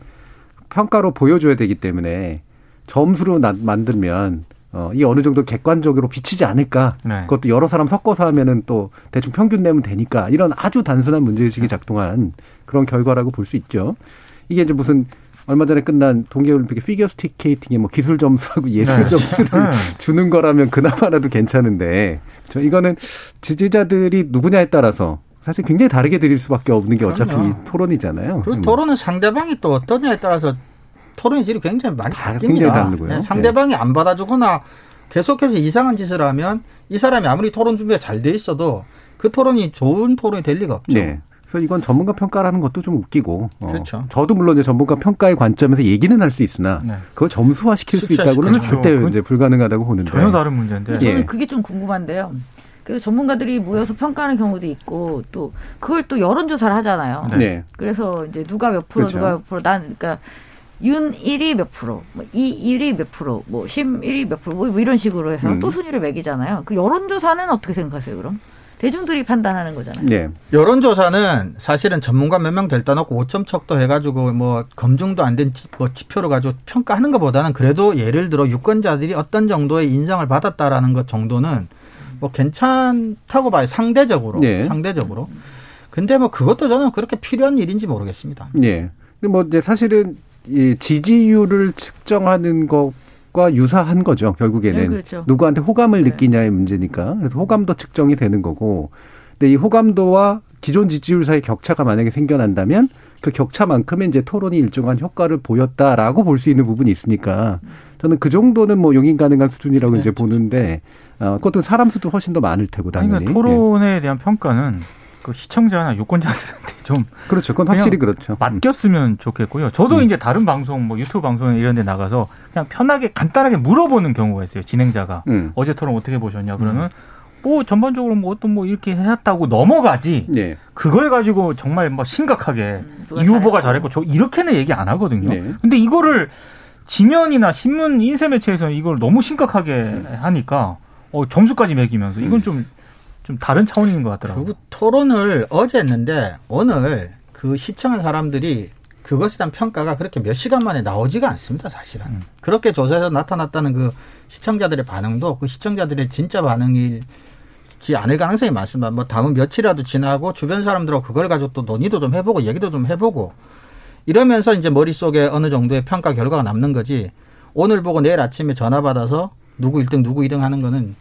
평가로 보여줘야 되기 때문에 점수로 나, 만들면 어, 이 어느 정도 객관적으로 비치지 않을까. 네. 그것도 여러 사람 섞어서 하면은 또 대충 평균 내면 되니까 이런 아주 단순한 문제의식이 작동한 그런 결과라고 볼 수 있죠. 이게 이제 무슨 얼마 전에 끝난 동계올림픽의 피겨 스티케이팅의 뭐 기술 점수하고 예술 네. 점수를 네. 주는 거라면 그나마라도 괜찮은데 저 이거는 지지자들이 누구냐에 따라서 사실 굉장히 다르게 드릴 수밖에 없는 게 어차피 토론이잖아요. 그리고 토론은 상대방이 또 어떠냐에 따라서 토론의 질이 굉장히 많이 바뀝니다. 네, 상대방이 네. 안 받아주거나 계속해서 이상한 짓을 하면 이 사람이 아무리 토론 준비가 잘 돼 있어도 그 토론이 좋은 토론이 될 리가 없죠. 네. 그래서 이건 전문가 평가라는 것도 좀 웃기고. 어. 그렇죠. 저도 물론 이제 전문가 평가의 관점에서 얘기는 할 수 있으나 네. 그걸 점수화 시킬 수 있다고는 그렇죠. 절대 이제 불가능하다고 보는데. 전혀 다른 문제인데. 저는 예. 그게 좀 궁금한데요. 그 전문가들이 모여서 평가하는 경우도 있고 또 그걸 또 여론 조사를 하잖아요. 네. 그래서 이제 누가 몇 프로 그렇죠. 누가 몇 프로 난 그러니까 윤 1위 몇 프로, 뭐이 1위 몇 프로, 뭐 심 1위 몇 프로, 뭐 이런 식으로 해서 음. 또 순위를 매기잖아요. 그 여론조사는 어떻게 생각하세요, 그럼? 대중들이 판단하는 거잖아요. 네. 여론조사는 사실은 전문가 몇 명 될 떠놓고 5점 척도 해가지고 뭐 검증도 안 된 뭐 지표를 가지고 평가하는 것보다는 그래도 예를 들어 유권자들이 어떤 정도의 인상을 받았다라는 것 정도는 뭐 괜찮다고 봐요. 상대적으로. 네. 상대적으로. 근데 뭐 그것도 저는 그렇게 필요한 일인지 모르겠습니다. 네. 근데 뭐 이제 사실은 이 지지율을 측정하는 것 과 유사한 거죠. 결국에는 네, 그렇죠. 누구한테 호감을 네. 느끼냐의 문제니까. 그래서 호감도 측정이 되는 거고. 근데 이 호감도와 기존 지지율 사이 격차가 만약에 생겨난다면 그 격차만큼의 이제 토론이 일정한 효과를 보였다라고 볼 수 있는 부분이 있으니까 저는 그 정도는 뭐 용인 가능한 수준이라고 네. 이제 보는데 어, 그것도 사람 수도 훨씬 더 많을 테고 당연히. 그러니까 토론에 대한 평가는 그 시청자나 유권자들한테 좀 그렇죠. 그건 확실히 그렇죠. 맡겼으면 좋겠고요. 저도 음. 이제 다른 방송 뭐 유튜브 방송 이런 데 나가서 그냥 편하게 간단하게 물어보는 경우가 있어요. 진행자가 음. 어제 토론 어떻게 보셨냐 그러면 음. 뭐 전반적으로 뭐 어떤 뭐 이렇게 해왔다고 넘어가지. 네. 그걸 가지고 정말 뭐 심각하게 음, 이 후보가 잘했고 저 이렇게는 얘기 안 하거든요. 네. 근데 이거를 지면이나 신문 인쇄 매체에서 이걸 너무 심각하게 하니까 어 점수까지 매기면서 이건 좀 좀 다른 차원인 것 같더라고요. 그리고 토론을 어제 했는데 오늘 그 시청한 사람들이 그것에 대한 평가가 그렇게 몇 시간 만에 나오지가 않습니다, 사실은. 음. 그렇게 조사에서 나타났다는 그 시청자들의 반응도 그 시청자들의 진짜 반응이지 않을 가능성이 많습니다. 뭐 다음 며칠이라도 지나고 주변 사람들하고 그걸 가지고 또 논의도 좀 해보고 얘기도 좀 해보고 이러면서 이제 머릿속에 어느 정도의 평가 결과가 남는 거지 오늘 보고 내일 아침에 전화 받아서 누구 1등 누구 2등 하는 거는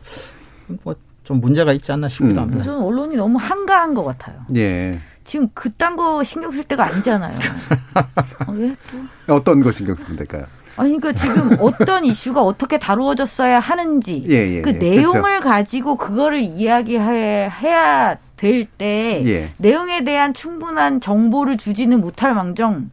뭐 좀 문제가 있지 않나 싶기도 음. 합니다. 저는 언론이 너무 한가한 것 같아요. 예. 지금 그딴 거 신경 쓸 때가 아니잖아요. 어, 왜 또? 어떤 거 신경 쓰면 될까요? 아니, 그러니까 지금 어떤 이슈가 어떻게 다루어졌어야 하는지 예, 예, 그 예. 내용을 그렇죠. 가지고 그거를 이야기해야 될 때, 예. 내용에 대한 충분한 정보를 주지는 못할 망정,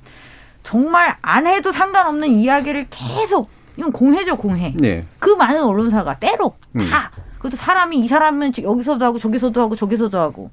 정말 안 해도 상관없는 이야기를 계속, 이건 공해죠, 공해. 예. 그 많은 언론사가 때로 다 음. 그것도 사람이 이 사람은 여기서도 하고 저기서도 하고 저기서도 하고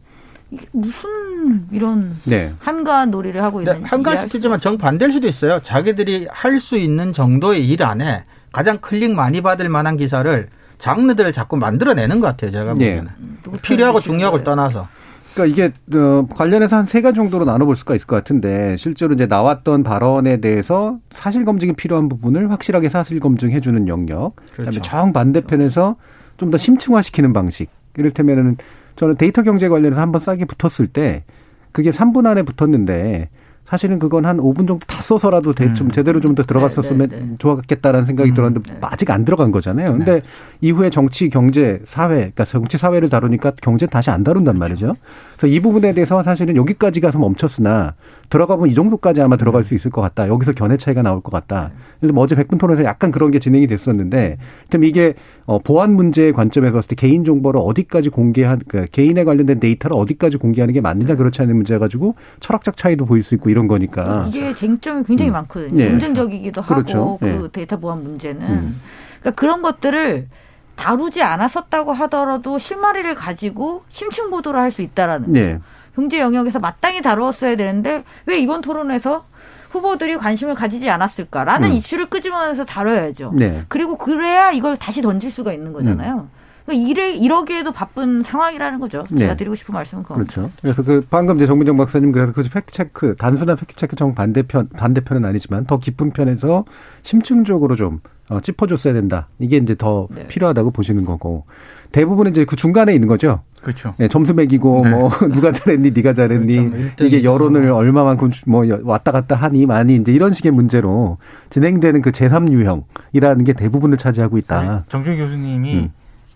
이게 무슨 이런 네. 한가한 놀이를 하고 있는지 한가시키지만 정반대일 수도 있어요. 자기들이 할 수 있는 정도의 일 안에 가장 클릭 많이 받을 만한 기사를 장르들을 자꾸 만들어내는 것 같아요. 제가 네. 보기에는 네. 필요하고 중요하고 떠나서. 그러니까 이게 어, 관련해서 한 세 가지 정도로 나눠볼 수가 있을 것 같은데 실제로 이제 나왔던 발언에 대해서 사실 검증이 필요한 부분을 확실하게 사실 검증해주는 영역, 그다음에 그렇죠. 정 반대편에서 좀 더 심층화시키는 방식. 이를테면은 저는 데이터 경제 관련해서 한번 싸게 붙었을 때 그게 3분 안에 붙었는데 사실은 그건 한 5분 정도 다 써서라도 대, 좀 음. 제대로 좀 더 들어갔었으면 네, 네, 네. 좋았겠다라는 생각이 음, 들었는데 네. 아직 안 들어간 거잖아요. 근데 네. 이후에 정치, 경제, 사회, 그러니까 정치, 사회를 다루니까 경제 다시 안 다룬단 말이죠. 그래서 이 부분에 대해서 사실은 여기까지 가서 멈췄으나 들어가 보면 이 정도까지 아마 들어갈 음. 수 있을 것 같다. 여기서 견해 차이가 나올 것 같다. 그래서 뭐 어제 백분 토론에서 약간 그런 게 진행이 됐었는데, 그럼 이게 어, 보안 문제의 관점에서 봤을 때 개인 정보를 어디까지 공개한, 그러니까 개인에 관련된 데이터를 어디까지 공개하는 게 맞느냐 그렇지 않은 문제 가지고 철학적 차이도 보일 수 있고 이런 거니까. 이게 쟁점이 굉장히 음. 많거든요. 네. 논쟁적이기도 그렇죠. 하고 그 네. 데이터 보안 문제는. 음. 그러니까 그런 것들을 다루지 않았었다고 하더라도 실마리를 가지고 심층 보도를 할 수 있다라는 네. 경제 영역에서 마땅히 다루었어야 되는데 왜 이번 토론에서 후보들이 관심을 가지지 않았을까라는 음. 이슈를 끄집어내서 다뤄야죠. 네. 그리고 그래야 이걸 다시 던질 수가 있는 거잖아요. 음. 그러니까 이래 이러기에도 바쁜 상황이라는 거죠. 제가 네. 드리고 싶은 말씀은 그겁니다. 그렇죠. 그래서 그 방금 이제 정민정 박사님 그래서 그 팩트 체크 단순한 팩트 체크 정 반대편 반대편은 아니지만 더 깊은 편에서 심층적으로 좀 어, 짚어줬어야 된다. 이게 이제 더 네. 필요하다고 보시는 거고 대부분은 이제 그 중간에 있는 거죠. 그렇죠. 네, 점수 매기고 네. 뭐 누가 잘했니, 네가 잘했니 그렇죠. 이게 여론을 얼마만큼 뭐 왔다 갔다 하니 많이 이제 이런 식의 문제로 진행되는 그 제3 유형이라는 게 대부분을 차지하고 있다. 정준 교수님이 음.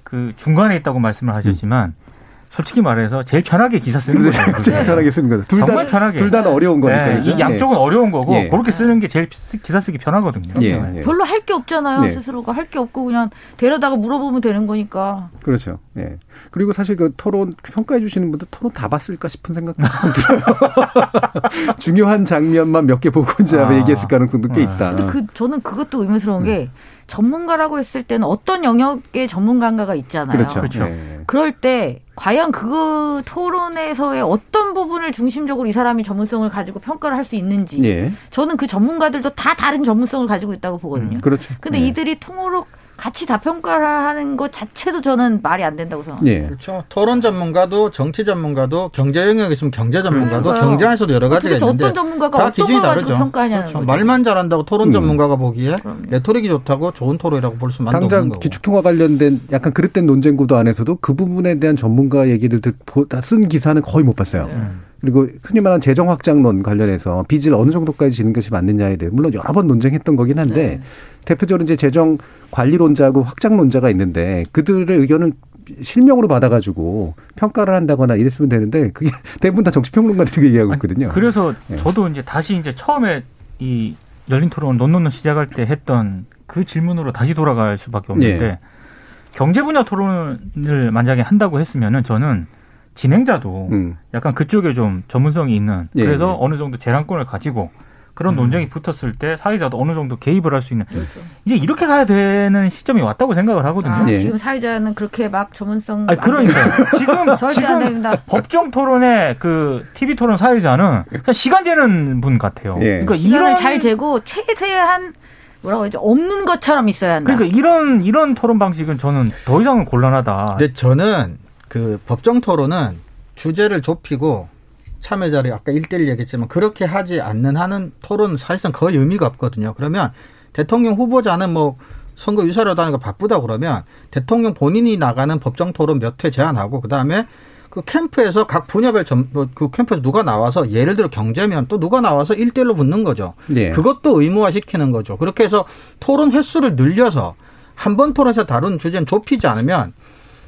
그 중간에 있다고 말씀을 하셨지만 음. 솔직히 말해서 제일 편하게 기사 쓰는. 거죠. 제일 편하게 쓰는 거죠. 둘 다, 편하게. 둘 다는 어려운 거니까. 네, 이 양쪽은 네. 어려운 거고 예. 그렇게 쓰는 게 제일 기사 쓰기 편하거든요. 예. 네. 별로 할 게 없잖아요. 네. 스스로가 할 게 없고 그냥 데려다가 물어보면 되는 거니까. 그렇죠. 예. 그리고 사실 그 토론 평가해 주시는 분들 토론 다 봤을까 싶은 생각도 들어요. 중요한 장면만 몇 개 보고 이제 아. 얘기했을 가능성도 꽤 있다. 근데 그 저는 그것도 의문스러운 게 음. 전문가라고 했을 때는 어떤 영역의 전문가가 있잖아요. 그렇죠. 그렇죠. 네. 그럴 때 과연 그 토론에서의 어떤 부분을 중심적으로 이 사람이 전문성을 가지고 평가를 할 수 있는지 예. 저는 그 전문가들도 다 다른 전문성을 가지고 있다고 보거든요. 음, 그렇죠. 근데 네. 이들이 통으로 같이 다 평가를 하는 것 자체도 저는 말이 안 된다고 생각합니다. 네. 그렇죠. 토론 전문가도 정치 전문가도 경제 영역에 있으면 경제 전문가도 그러니까요. 경제에서도 여러 가지가 있는데 어떤 전문가가 다 어떤 기준이 다르죠. 평가하냐는 그렇죠. 말만 잘한다고 토론 음. 전문가가 보기에 그럼요. 레토릭이 좋다고 좋은 토론이라고 볼 수만 없는 거고. 당장 기축통화 관련된 약간 그릇된 논쟁 구도 안에서도 그 부분에 대한 전문가 얘기를 쓴 기사는 거의 못 봤어요. 네. 그리고 흔히 말하는 재정 확장론 관련해서 빚을 어느 정도까지 지는 것이 맞느냐에 대해 물론 여러 번 논쟁했던 거긴 한데 네. 대표적으로 이제 재정 관리론자하고 확장론자가 있는데 그들의 의견을 실명으로 받아가지고 평가를 한다거나 이랬으면 되는데 그게 대부분 다 정치평론가들이 얘기하고 있거든요. 아니, 그래서 네. 저도 이제 다시 이제 처음에 이 열린 토론 논논논 시작할 때 했던 그 질문으로 다시 돌아갈 수밖에 없는데 네. 경제 분야 토론을 만약에 한다고 했으면은 저는 진행자도 음. 약간 그쪽에 좀 전문성이 있는 예, 그래서 예, 예. 어느 정도 재량권을 가지고 그런 음. 논쟁이 붙었을 때 사회자도 어느 정도 개입을 할 수 있는 그렇죠. 이제 이렇게 가야 되는 시점이 왔다고 생각을 하거든요. 아, 네. 지금 사회자는 그렇게 막 전문성 아니 그러니까 지금 지금 법정 토론의 그 TV 토론 사회자는 그냥 시간 재는 분 같아요. 예. 그러니까 이런 잘 재고 최대한 뭐라고 그러죠? 없는 것처럼 있어야 한다. 그러니까 이런 이런 토론 방식은 저는 더 이상은 곤란하다. 근데 저는 그 법정 토론은 주제를 좁히고 참여자를 아까 일대일 얘기했지만 그렇게 하지 않는 하는 토론 사실상 거의 의미가 없거든요. 그러면 대통령 후보자는 뭐 선거 유사라도 하는 거 바쁘다 그러면 대통령 본인이 나가는 법정 토론 몇 회 제안하고 그다음에 그 캠프에서 각 분야별 점, 뭐그 캠프에서 누가 나와서 예를 들어 경제면 또 누가 나와서 일대일로 붙는 거죠. 네. 그것도 의무화 시키는 거죠. 그렇게 해서 토론 횟수를 늘려서 한 번 토론에서 다룬 주제는 좁히지 않으면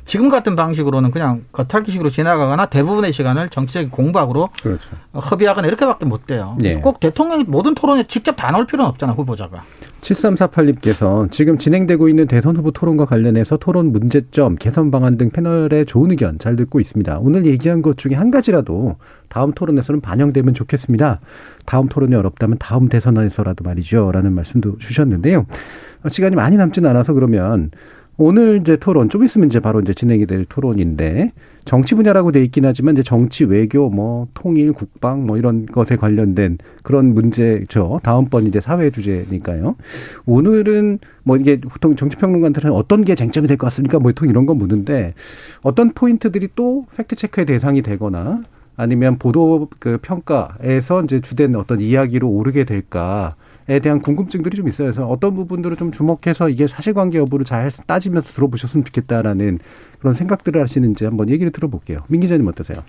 지금 같은 방식으로는 그냥 겉핥기식으로 지나가거나 대부분의 시간을 정치적인 공박으로 그렇죠. 허비하거나 이렇게밖에 못 돼요. 네. 꼭 대통령이 모든 토론에 직접 다 나올 필요는 없잖아 후보자가. 7348님께서 지금 진행되고 있는 대선 후보 토론과 관련해서 토론 문제점, 개선 방안 등 패널의 좋은 의견 잘 듣고 있습니다. 오늘 얘기한 것 중에 한 가지라도 다음 토론에서는 반영되면 좋겠습니다. 다음 토론이 어렵다면 다음 대선에서라도 말이죠. 라는 말씀도 주셨는데요. 시간이 많이 남지는 않아서 그러면 오늘 이제 토론 좀 있으면 이제 바로 이제 진행이 될 토론인데 정치 분야라고 돼 있긴 하지만 이제 정치 외교 뭐 통일 국방 뭐 이런 것에 관련된 그런 문제죠. 다음번 이제 사회 주제니까요. 오늘은 뭐 이게 보통 정치 평론가들은 어떤 게 쟁점이 될 것 같습니까? 뭐 보통 이런 건 묻는데 어떤 포인트들이 또 팩트 체크의 대상이 되거나 아니면 보도 그 평가에서 이제 주된 어떤 이야기로 오르게 될까 에 대한 궁금증들이 좀 있어요. 그래서 어떤 부분들을 좀 주목해서 이게 사실관계 여부를 잘 따지면서 들어보셨으면 좋겠다라는 그런 생각들을 하시는지 한번 얘기를 들어볼게요. 민 기자님 어떠세요?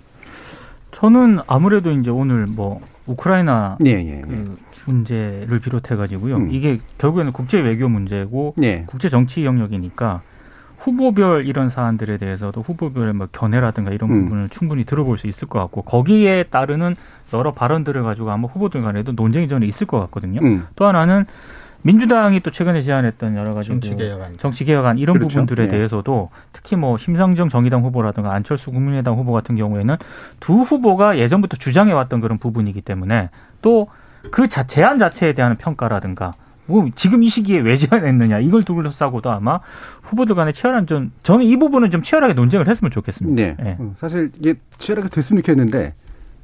저는 아무래도 이제 오늘 뭐 우크라이나 예, 예, 예. 그 문제를 비롯해 가지고요. 음. 이게 결국에는 국제 외교 문제고 예. 국제 정치 영역이니까 후보별 이런 사안들에 대해서도 후보별의 뭐 견해라든가 이런 음. 부분을 충분히 들어볼 수 있을 것 같고 거기에 따르는 여러 발언들을 가지고 아마 후보들 간에도 논쟁이 저는 있을 것 같거든요. 음. 또 하나는 민주당이 또 최근에 제안했던 여러 가지 정치개혁안, 정치개혁안 이런 그렇죠. 부분들에 네. 대해서도 특히 뭐 심상정 정의당 후보라든가 안철수 국민의당 후보 같은 경우에는 두 후보가 예전부터 주장해 왔던 그런 부분이기 때문에 또 그 제안 자체에 대한 평가라든가 뭐 지금 이 시기에 왜 제안했느냐 이걸 둘러싸고도 아마 후보들 간에 치열한 좀 저는 이 부분은 좀 치열하게 논쟁을 했으면 좋겠습니다. 네. 네. 사실 이게 치열하게 됐으면 좋겠는데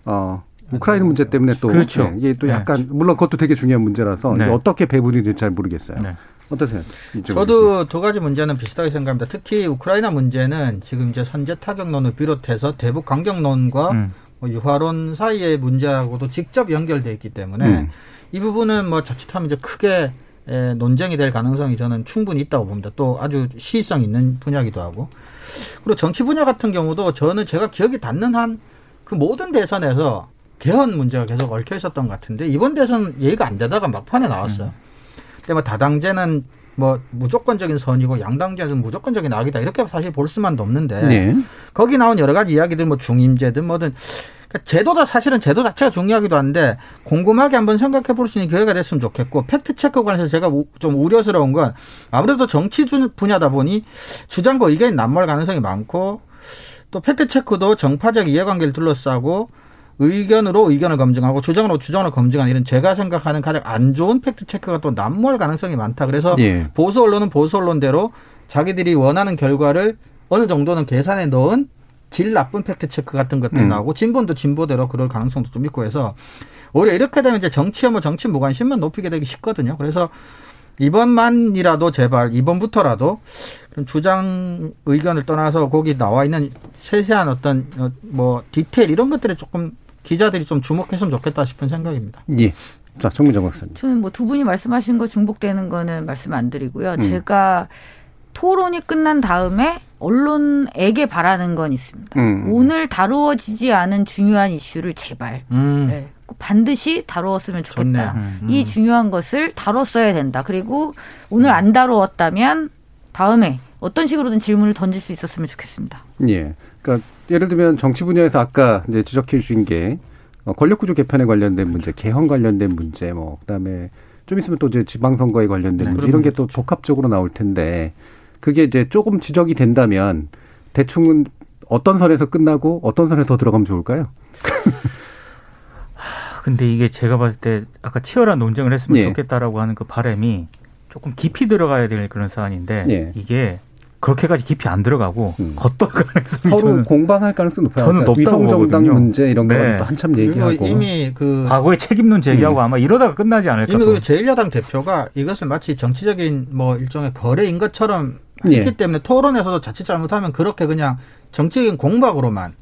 어 우크라이나 문제 때문에 또 그렇죠. 네, 이게 또 네. 약간 네. 물론 그것도 되게 중요한 문제라서 네. 어떻게 배분이 될지 잘 모르겠어요. 네. 어떠세요? 저도 두 가지 문제는 비슷하게 생각합니다. 특히 우크라이나 문제는 지금 이제 선제 타격론을 비롯해서 대북 강경론과 음. 뭐 유화론 사이의 문제하고도 직접 연결돼 있기 때문에 음. 이 부분은 뭐 자칫하면 이제 크게 에, 논쟁이 될 가능성이 저는 충분히 있다고 봅니다. 또 아주 시의성 있는 분야기도 하고 그리고 정치 분야 같은 경우도 저는 제가 기억이 닿는 한 그 모든 대선에서 개헌 문제가 계속 얽혀 있었던 것 같은데 이번 대선 얘기가 안 되다가 막판에 나왔어요. 음. 근데 뭐 다당제는 뭐 무조건적인 선이고 양당제는 무조건적인 악이다 이렇게 사실 볼 수만도 없는데 네. 거기 나온 여러 가지 이야기들 뭐 중임제든 뭐든 그러니까 제도자 사실은 제도 자체가 중요하기도 한데 꼼꼼하게 한번 생각해 볼 수 있는 기회가 됐으면 좋겠고 팩트 체크 관해서 제가 좀 우려스러운 건 아무래도 정치 분야다 보니 주장과 의견이 난무할 가능성이 많고 또 팩트 체크도 정파적 이해관계를 둘러싸고 의견으로 의견을 검증하고 주장으로 주장을 검증하는 이런 제가 생각하는 가장 안 좋은 팩트 체크가 또 난무할 가능성이 많다. 그래서 예. 보수 언론은 보수 언론대로 자기들이 원하는 결과를 어느 정도는 계산에 넣은 질 나쁜 팩트 체크 같은 것들 음. 나오고 진보도 진보대로 그럴 가능성도 좀 있고 해서 오히려 이렇게 되면 이제 정치와 뭐 정치 무관심만 높이게 되기 쉽거든요. 그래서 이번만이라도 제발 이번부터라도 그럼 주장 의견을 떠나서 거기 나와 있는 세세한 어떤 어, 뭐 디테일 이런 것들에 조금 기자들이 좀 주목했으면 좋겠다 싶은 생각입니다. 예. 자, 정민정 박사님. 저는 뭐 두 분이 말씀하신 거 중복되는 거는 말씀 안 드리고요. 음. 제가 토론이 끝난 다음에 언론에게 바라는 건 있습니다. 음. 오늘 다루어지지 않은 중요한 이슈를 제발 음. 네, 반드시 다루었으면 좋겠다. 음. 이 중요한 것을 다뤘어야 된다. 그리고 오늘 안 다루었다면 다음에 어떤 식으로든 질문을 던질 수 있었으면 좋겠습니다. 예. 그러니까 예를 들면 정치 분야에서 아까 이제 지적해 주신 게 어, 권력 구조 개편에 관련된 문제, 개헌 관련된 문제, 뭐 그다음에 좀 있으면 또 이제 지방선거에 관련된 네, 문제 이런 게 또 복합적으로 나올 텐데 그게 이제 조금 지적이 된다면 대충은 어떤 선에서 끝나고 어떤 선에 더 들어가면 좋을까요? 근데 이게 제가 봤을 때 아까 치열한 논쟁을 했으면 예. 좋겠다라고 하는 그 바람이 조금 깊이 들어가야 될 그런 사안인데 예. 이게 그렇게까지 깊이 안 들어가고 음. 겉돌 가능성이 서로 저는, 공방할 가능성이 높아요. 저는 그러니까 높다고 위성 정당 문제 이런 네. 거 한참 얘기하고 이미 그 과거에 책임론 제기하고 음. 아마 이러다가 끝나지 않을까. 이미 그 제1야당 대표가 이것을 마치 정치적인 뭐 일종의 거래인 것처럼 했기 예. 때문에 토론에서도 자칫 잘못하면 그렇게 그냥 정치적인 공박으로만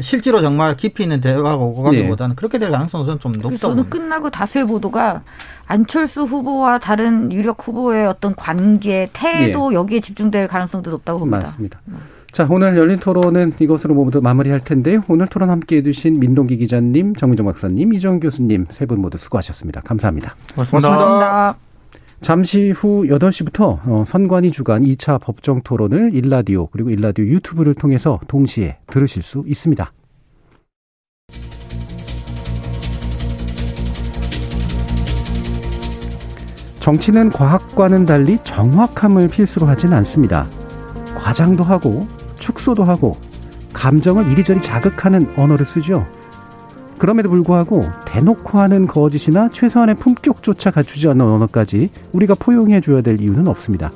실제로 정말 깊이 있는 대화가 오고 가기보다는 예. 그렇게 될 가능성은 좀 높다고. 저는 끝나고 다수의 보도가 안철수 후보와 다른 유력 후보의 어떤 관계, 태도 예. 여기에 집중될 가능성도 높다고 봅니다. 맞습니다. 자, 오늘 열린 토론은 이것으로 모두 마무리할 텐데요. 오늘 토론 함께 해주신 민동기 기자님, 정민정 박사님, 이정 교수님 세 분 모두 수고하셨습니다. 감사합니다. 고맙습니다. 고맙습니다. 잠시 후 8시부터 어, 선관위 주간 2차 법정 토론을 일라디오 그리고 일라디오 유튜브를 통해서 동시에 들으실 수 있습니다. 정치는 과학과는 달리 정확함을 필수로 하진 않습니다. 과장도 하고 축소도 하고 감정을 이리저리 자극하는 언어를 쓰죠. 그럼에도 불구하고 대놓고 하는 거짓이나 최소한의 품격조차 갖추지 않는 언어까지 우리가 포용해 줘야 될 이유는 없습니다.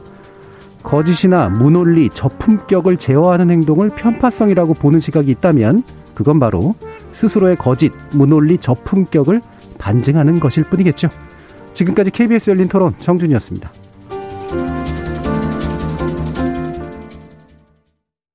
거짓이나 무논리, 저품격을 제어하는 행동을 편파성이라고 보는 시각이 있다면 그건 바로 스스로의 거짓, 무논리, 저품격을 반증하는 것일 뿐이겠죠. 지금까지 KBS 열린 토론 정준이었습니다.